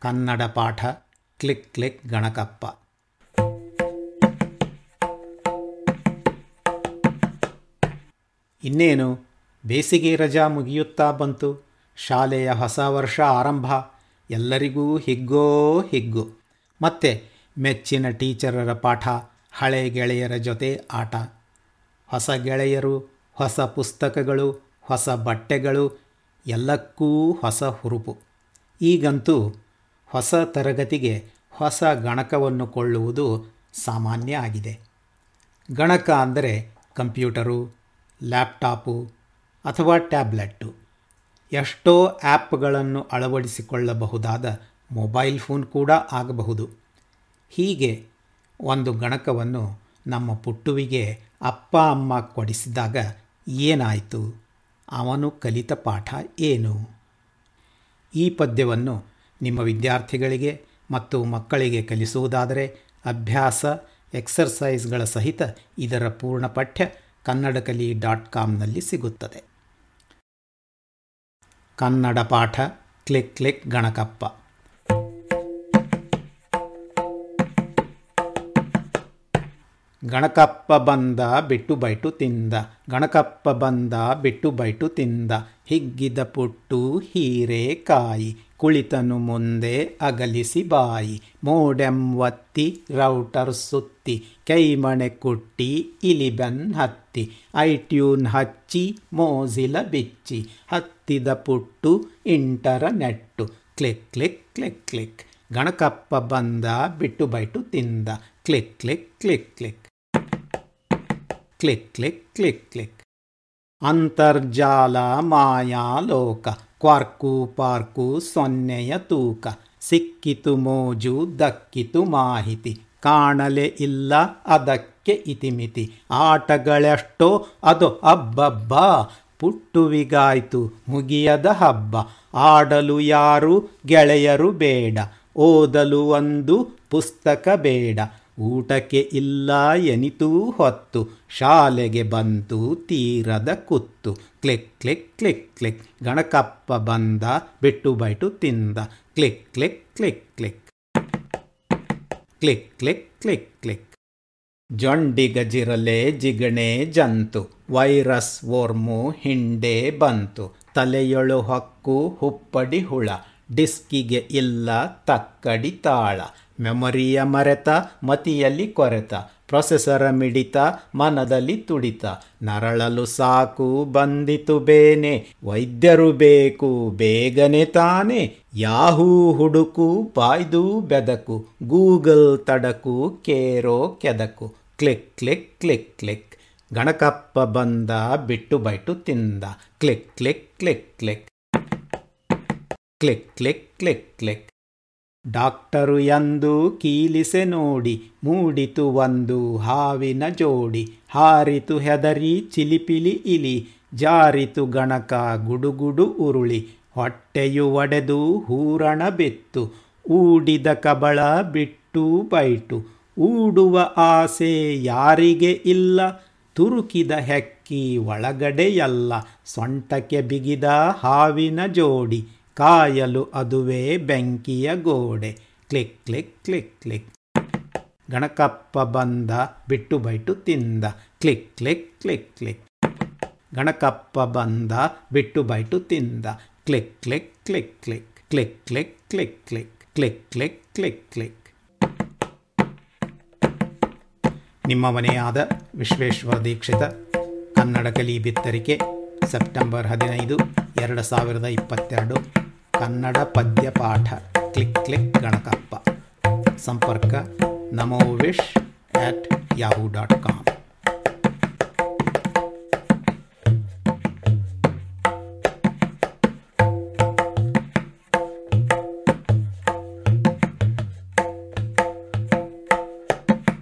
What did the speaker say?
ಕನ್ನಡ ಪಾಠ. Click click, ಗಣಕಪ್ಪ. ಇನ್ನೇನು? ಬೇಸಿಗೆ ರಜಾ ಮುಗಿಯುತ್ತಾ ಬಂತು. ಶಾಲೆಯ ಹೊಸ ವರ್ಷ ಆರಂಭ. ಎಲ್ಲರಿಗೂ ಹಿಗ್ಗೋ ಹಿಗ್ಗು. ಮತ್ತೆ ಮೆಚ್ಚಿನ ಟೀಚರರ ಪಾಠ, ಹಳೆ ಗೆಳೆಯರ ಜೊತೆ ಆಟ. ಹೊಸ ಗೆಳೆಯರು, ಹೊಸ ಪುಸ್ತಕಗಳು, ಹೊಸ ಬಟ್ಟೆಗಳು, ಎಲ್ಲಕ್ಕೂ ಹೊಸ ಹುರುಪು. ಈಗಂತೂ ಹೊಸ ತರಗತಿಗೆ ಹೊಸ ಗಣಕವನ್ನು ಕೊಳ್ಳುವುದು ಸಾಮಾನ್ಯ ಆಗಿದೆ. ಗಣಕ ಅಂದರೆ ಕಂಪ್ಯೂಟರು, ಲ್ಯಾಪ್ಟಾಪು ಅಥವಾ ಟ್ಯಾಬ್ಲೆಟ್ಟು. ಎಷ್ಟೋ ಆ್ಯಪ್ಗಳನ್ನು ಅಳವಡಿಸಿಕೊಳ್ಳಬಹುದಾದ ಮೊಬೈಲ್ ಫೋನ್ ಕೂಡ ಆಗಬಹುದು. ಹೀಗೆ ಒಂದು ಗಣಕವನ್ನು ನಮ್ಮ ಪುಟ್ಟುವಿಗೆ ಅಪ್ಪ, ಅಮ್ಮ ಕೊಡಿಸಿದಾಗ ಏನಾಯಿತು? ಅವನು ಕಲಿತ ಪಾಠ ಏನು? ಈ ಪದ್ಯವನ್ನು ನಿಮ್ಮ ವಿದ್ಯಾರ್ಥಿಗಳಿಗೆ ಮತ್ತು ಮಕ್ಕಳಿಗೆ ಕಲಿಸುವುದಾದರೆ ಅಭ್ಯಾಸ, ಎಕ್ಸರ್ಸೈಸ್ಗಳ ಸಹಿತ ಇದರ ಪೂರ್ಣ ಪಠ್ಯ ಕನ್ನಡ ಕಲಿ ಡಾಟ್ ಕಾಮ್ನಲ್ಲಿ ಸಿಗುತ್ತದೆ. ಕನ್ನಡ ಪಾಠ, ಕ್ಲಿಕ್ ಕ್ಲಿಕ್, ಗಣಕಪ್ಪ. ಗಣಕಪ್ಪ ಬಂದ ಬಿಟ್ಟು ಬೈಟು ತಿಂದ. ಗಣಕಪ್ಪ ಬಂದ ಬಿಟ್ಟು ಬೈಟು ತಿಂದ. ಹಿಗ್ಗಿದ ಪುಟ್ಟು ಹೀರೆಕಾಯಿ ಕುಳಿತನು ಮುಂದೆ ಅಗಲಿಸಿ ಬಾಯಿ. ಮೋಡೆಂವತ್ತಿ ರೌಟರ್ ಸುತ್ತಿ. ಕೈಮಣೆ ಕುಟ್ಟಿ ಇಲಿಬೆನ್ ಹತ್ತಿ. ಐಟ್ಯೂನ್ ಹಚ್ಚಿ ಮೋಜಿಲ ಬಿಚ್ಚಿ. ಹತ್ತಿದ ಪುಟ್ಟು internet. Click click click click. ಗಣಕಪ್ಪ ಬಂದ ಬಿಟ್ಟು ಬೈಟು ತಿಂದ. click, click, click, click. Click click click click ಅಂತರ್ಜಾಲ ಮಾಯಾಲೋಕ ಕ್ವಾರ್ಕು ಪಾರ್ಕು ಸೊನ್ನೆಯ ತೂಕ ಸಿಕ್ಕಿತು ಮೋಜು ದಕ್ಕಿತು ಮಾಹಿತಿ ಕಾಣಲೆ ಇಲ್ಲ ಅದಕ್ಕೆ ಇತಿಮಿತಿ ಆಟಗಳೆಷ್ಟೋ ಅದು ಅಬ್ಬಬ್ಬ ಪುಟ್ಟುವಿಗಾಯ್ತು ಮುಗಿಯದ ಹಬ್ಬ ಆಡಲು ಯಾರು ಗೆಳೆಯರು ಬೇಡ ಓದಲು ಒಂದು ಪುಸ್ತಕ ಬೇಡ ಊಟಕ್ಕೆ ಇಲ್ಲ ಎನಿತೂ ಹೊತ್ತು. ಶಾಲೆಗೆ ಬಂತು ತೀರದ ಕುತ್ತು. Click click click click. ಗಣಕಪ್ಪ ಬಂದ, ಬಿಟ್ಟು ಬೈಟು ತಿಂದ. Click click click click. Click click click click. ಜೊಂಡಿಗಜಿರಲೆ ಜಿಗಣೆ ಜಂತು. ವೈರಸ್ ಓರ್ಮು ಹಿಂಡೆ ಬಂತು. ತಲೆಯೊಳು ಹಕ್ಕು ಹುಪ್ಪಡಿ ಹುಳ. ಡಿಸ್ಕಿಗೆ ಇಲ್ಲ ತಕ್ಕಡಿ ತಾಳ. ಮೆಮೊರಿಯ ಮರೆತ, ಮತಿಯಲ್ಲಿ ಕೊರೆತ. ಪ್ರೊಸೆಸರ ಮಿಡಿತ, ಮನದಲ್ಲಿ ತುಡಿತ. ನರಳಲು ಸಾಕು, ಬಂದಿತು ಬೇನೆ. ವೈದ್ಯರು ಬೇಕು, ಬೇಗನೆ ತಾನೆ. ಯಾಹೂ ಹುಡುಕು, ಬಾಯ್ದು ಬೆದಕು. ಗೂಗಲ್ ತಡಕು, ಕೇರೋ ಕೆದಕು. Click click click click. ಗಣಕಪ್ಪ ಬಂದ, ಬಿಟ್ಟು ಬೈಟು ತಿಂದ. Click click click click. Click click click click. Doctor ಎಂದು ಕೀಲಿಸೆ ನೋಡಿ, ಮೂಡಿತು ಒಂದು ಹಾವಿನ ಜೋಡಿ. ಹಾರಿತು ಹೆದರಿ, ಚಿಲಿಪಿಲಿ ಇಲಿ. ಜಾರಿತು ಗಣಕ, ಗುಡುಗುಡು ಉರುಳಿ. ಹೊಟ್ಟೆಯು ಒಡೆದು ಹೂರಣ ಬಿತ್ತು. ಊಡಿದ ಕಬಳ ಬಿಟ್ಟು ಬೈಟು. ಊಡುವ ಆಸೆ ಯಾರಿಗೆ ಇಲ್ಲ? ತುರುಕಿದ ಹೆಕ್ಕಿ ಒಳಗಡೆಯಲ್ಲ. ಸೊಂಟಕ್ಕೆ ಬಿಗಿದ ಹಾವಿನ ಜೋಡಿ. ಕಾಯಲು ಅದುವೇ ಬೆಂಕಿಯ ಗೋಡೆ ಕ್ಲಿಕ್ ಕ್ಲಿಕ್ ಕ್ಲಿಕ್ ಕ್ಲಿಕ್ ಗಣಕಪ್ಪ ಬಂದ ಬಿಟ್ಟು ಬೈಟು ತಿಂದ ಕ್ಲಿಕ್ ಕ್ಲಿಕ್ ಕ್ಲಿಕ್ ಕ್ಲಿಕ್ ಗಣಕಪ್ಪ ಬಂದ ಬಿಟ್ಟು ಬೈಟು ತಿಂದ click click click click click click click click click click click click ನಿಮ್ಮ ಮನೆಯಾದ ವಿಶ್ವೇಶ್ವರ ದೀಕ್ಷಿತ ಕನ್ನಡ ಕಲಿ ಬಿತ್ತರಿಕೆ ಸೆಪ್ಟೆಂಬರ್ ಹದಿನೈದು ಎರಡು ಸಾವಿರದ ಇಪ್ಪತ್ತೆರಡು ಕನ್ನಡ ಪದ್ಯ ಪಾಠ ಕ್ಲಿಕ್ ಕ್ಲಿಕ್ ಗಣಕಪ್ಪ ಸಂಪರ್ಕ ನಮೋ Vish at Yahoo dot com